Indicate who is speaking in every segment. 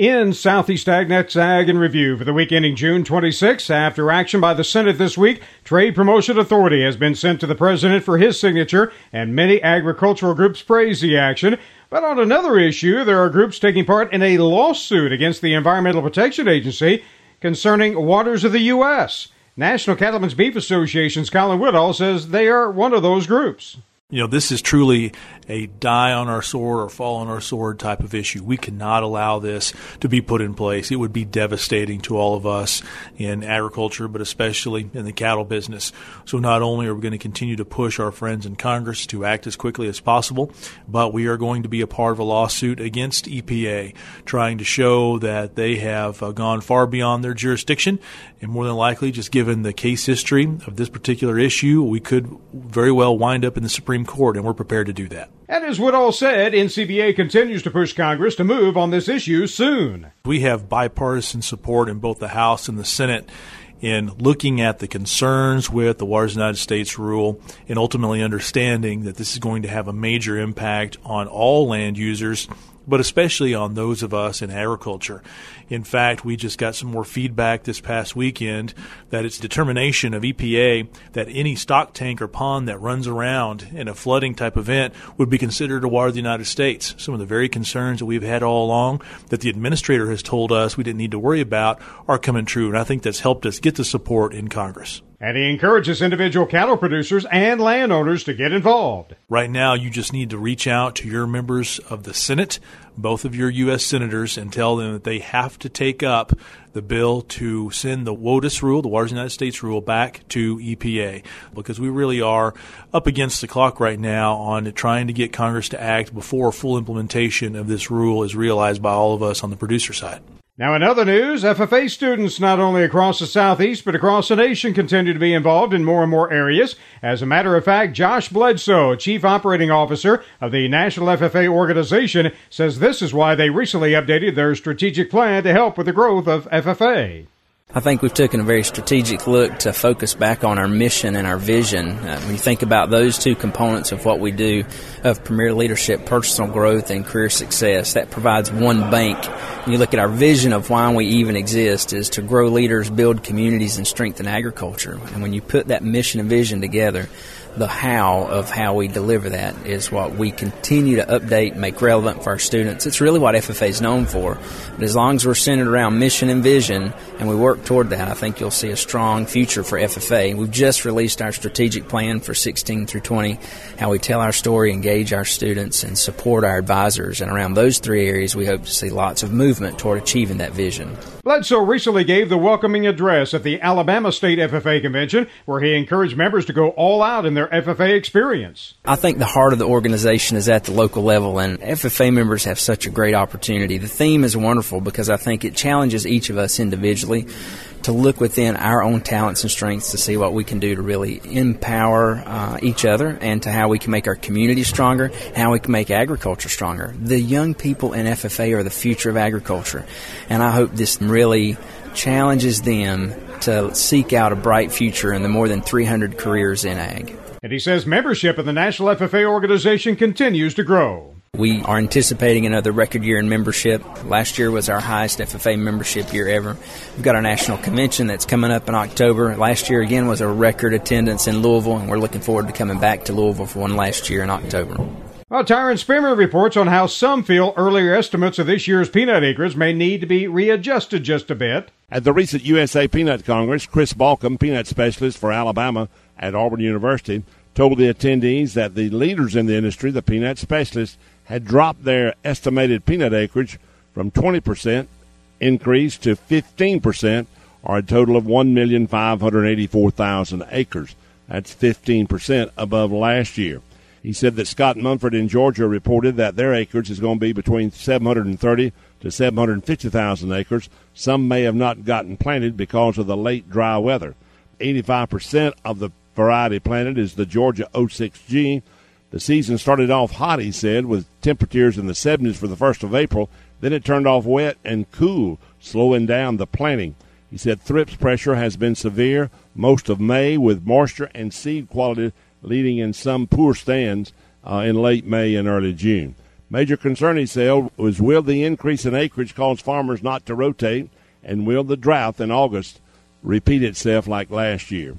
Speaker 1: In Southeast AgNet's Ag in Review for the week ending June 26, after action by the Senate this week, Trade Promotion Authority has been sent to the President for his signature, and many agricultural groups praise the action. But on another issue, there are groups taking part in a lawsuit against the Environmental Protection Agency concerning waters of the U.S. National Cattlemen's Beef Association's Colin Woodall says they are one of those groups
Speaker 2: you know, this is truly a die on our sword or fall on our sword type of issue. We cannot allow this to be put in place. It would be devastating to all of us in agriculture, but especially in the cattle business. So not only are we going to continue to push our friends in Congress to act as quickly as possible, but we are going to be a part of a lawsuit against EPA, trying to show that they have uh, gone far beyond their jurisdiction. And more than likely, just given the case history of this particular issue, we could very well wind up in the Supreme Supreme Court, and we're prepared to do that.
Speaker 1: And as Woodall said, NCBA continues to push Congress to move on this issue soon.
Speaker 2: We have bipartisan support in both the House and the Senate in looking at the concerns with the Waters United States rule and ultimately understanding that this is going to have a major impact on all land users but especially on those of us in agriculture. In fact, we just got some more feedback this past weekend that it's determination of EPA that any stock tank or pond that runs around in a flooding type event would be considered a water of the United States. Some of the very concerns that we've had all along that the administrator has told us we didn't need to worry about are coming true. And I think that's helped us get the support in Congress.
Speaker 1: And he encourages individual cattle producers and landowners to get involved.
Speaker 2: Right now, you just need to reach out to your members of the Senate, both of your U.S. senators, and tell them that they have to take up the bill to send the WOTUS rule, the Waters of the United States rule, back to EPA because we really are up against the clock right now on trying to get Congress to act before full implementation of this rule is realized by all of us on the producer side.
Speaker 1: Now, in other news, FFA students not only across the Southeast but across the nation continue to be involved in more and more areas. As a matter of fact, Josh Bledsoe, Chief Operating Officer of the National FFA organization, says this is why they recently updated their strategic plan to help with the growth of FFA.
Speaker 3: I think we've taken a very strategic look to focus back on our mission and our vision. Uh, when you think about those two components of what we do of premier leadership, personal growth, and career success, that provides one bank. When you look at our vision of why we even exist is to grow leaders, build communities, and strengthen agriculture. And when you put that mission and vision together, the how of how we deliver that is what we continue to update and make relevant for our students. It's really what FFA is known for. But as long as we're centered around mission and vision and we work toward that, I think you'll see a strong future for FFA. We've just released our strategic plan for 16 through 20, how we tell our story, engage our students, and support our advisors. And around those three areas, we hope to see lots of movement toward achieving that vision.
Speaker 1: Bledsoe recently gave the welcoming address at the Alabama State FFA Convention, where he encouraged members to go all out in their FFA experience.
Speaker 3: I think the heart of the organization is at the local level, and FFA members have such a great opportunity. The theme is wonderful because I think it challenges each of us individually to look within our own talents and strengths to see what we can do to really empower uh, each other and to how we can make our community stronger, how we can make agriculture stronger. The young people in FFA are the future of agriculture, and I hope this really challenges them to seek out a bright future in the more than 300 careers in ag.
Speaker 1: And he says membership in the National FFA organization continues to grow.
Speaker 3: We are anticipating another record year in membership. Last year was our highest FFA membership year ever. We've got our national convention that's coming up in October. Last year, again, was a record attendance in Louisville, and we're looking forward to coming back to Louisville for one last year in October.
Speaker 1: Well, Tyron Spearman reports on how some feel earlier estimates of this year's peanut acres may need to be readjusted just a bit.
Speaker 4: At the recent USA Peanut Congress, Chris Balkcom, peanut specialist for Alabama at Auburn University, told the attendees that the leaders in the industry, the peanut specialists, had dropped their estimated peanut acreage from 20% increase to 15%, or a total of 1,584,000 acres. That's 15% above last year. He said that Scott Monfort in Georgia reported that their acreage is going to be between 730 to 750,000 acres. Some may have not gotten planted because of the late dry weather. 85% of the variety planted is the Georgia 06G, the season started off hot, he said, with temperatures in the 70s for the 1st of April. Then it turned off wet and cool, slowing down the planting. He said thrips pressure has been severe most of May, with moisture and seed quality leading in some poor stands uh, in late May and early June. Major concern, he said, was will the increase in acreage cause farmers not to rotate, and will the drought in August repeat itself like last year?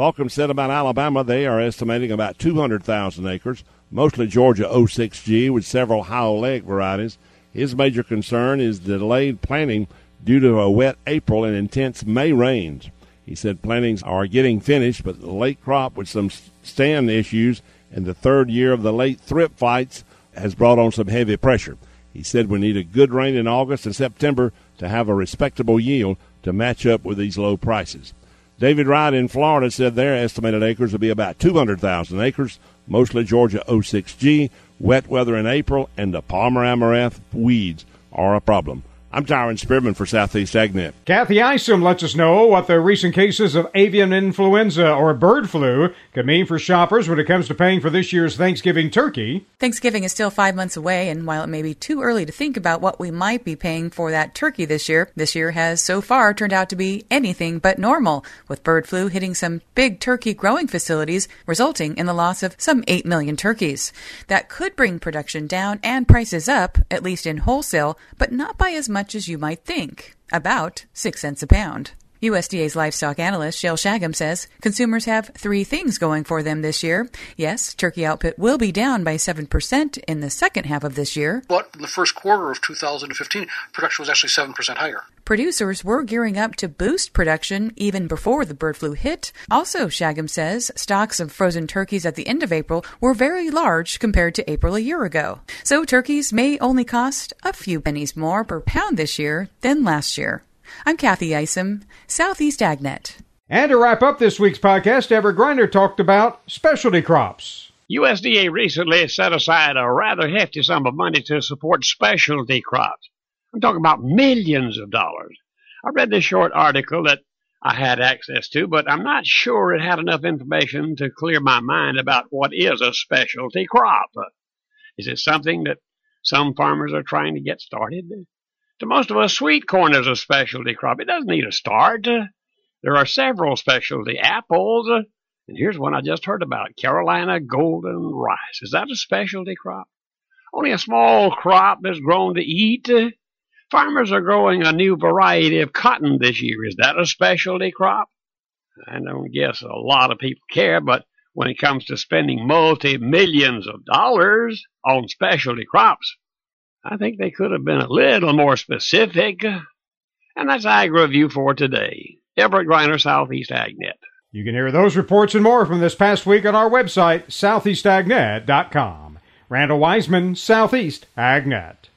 Speaker 4: Balkcom said about Alabama, they are estimating about 200,000 acres, mostly Georgia 06G with several high oleic varieties. His major concern is delayed planting due to a wet April and intense May rains. He said plantings are getting finished, but the late crop with some stand issues and the third year of the late thrip fights has brought on some heavy pressure. He said we need a good rain in August and September to have a respectable yield to match up with these low prices. David Wright in Florida said their estimated acres will be about 200,000 acres, mostly Georgia 06G. Wet weather in April and the Palmer amaranth weeds are a problem. I'm Tyron Spearman for Southeast AgNet.
Speaker 1: Kathy Isom lets us know what the recent cases of avian influenza or bird flu could mean for shoppers when it comes to paying for this year's Thanksgiving turkey.
Speaker 5: Thanksgiving is still five months away, and while it may be too early to think about what we might be paying for that turkey this year, this year has so far turned out to be anything but normal, with bird flu hitting some big turkey growing facilities, resulting in the loss of some 8 million turkeys. That could bring production down and prices up, at least in wholesale, but not by as much much as you might think, about 6 cents a pound. USDA's livestock analyst Shayle Shagam says consumers have three things going for them this year. Yes, turkey output will be down by 7% in the second half of this year.
Speaker 6: But in the first quarter of 2015, production was actually 7% higher.
Speaker 5: Producers were gearing up to boost production even before the bird flu hit. Also, Shagam says stocks of frozen turkeys at the end of April were very large compared to April a year ago. So turkeys may only cost a few pennies more per pound this year than last year. I'm Kathy Isom, Southeast AgNet.
Speaker 1: And to wrap up this week's podcast, Everett Griner talked about specialty crops.
Speaker 7: USDA recently set aside a rather hefty sum of money to support specialty crops. I'm talking about millions of dollars. I read this short article that I had access to, but I'm not sure it had enough information to clear my mind about what is a specialty crop. Is it something that some farmers are trying to get started? To most of us, sweet corn is a specialty crop. It doesn't need a start. There are several specialty apples. And here's one I just heard about Carolina golden rice. Is that a specialty crop? Only a small crop that's grown to eat. Farmers are growing a new variety of cotton this year. Is that a specialty crop? I don't guess a lot of people care, but when it comes to spending multi millions of dollars on specialty crops, I think they could have been a little more specific. And that's Ag Review for today. Everett Griner, Southeast AgNet.
Speaker 1: You can hear those reports and more from this past week on our website, southeastagnet.com. Randall Wiseman, Southeast AgNet.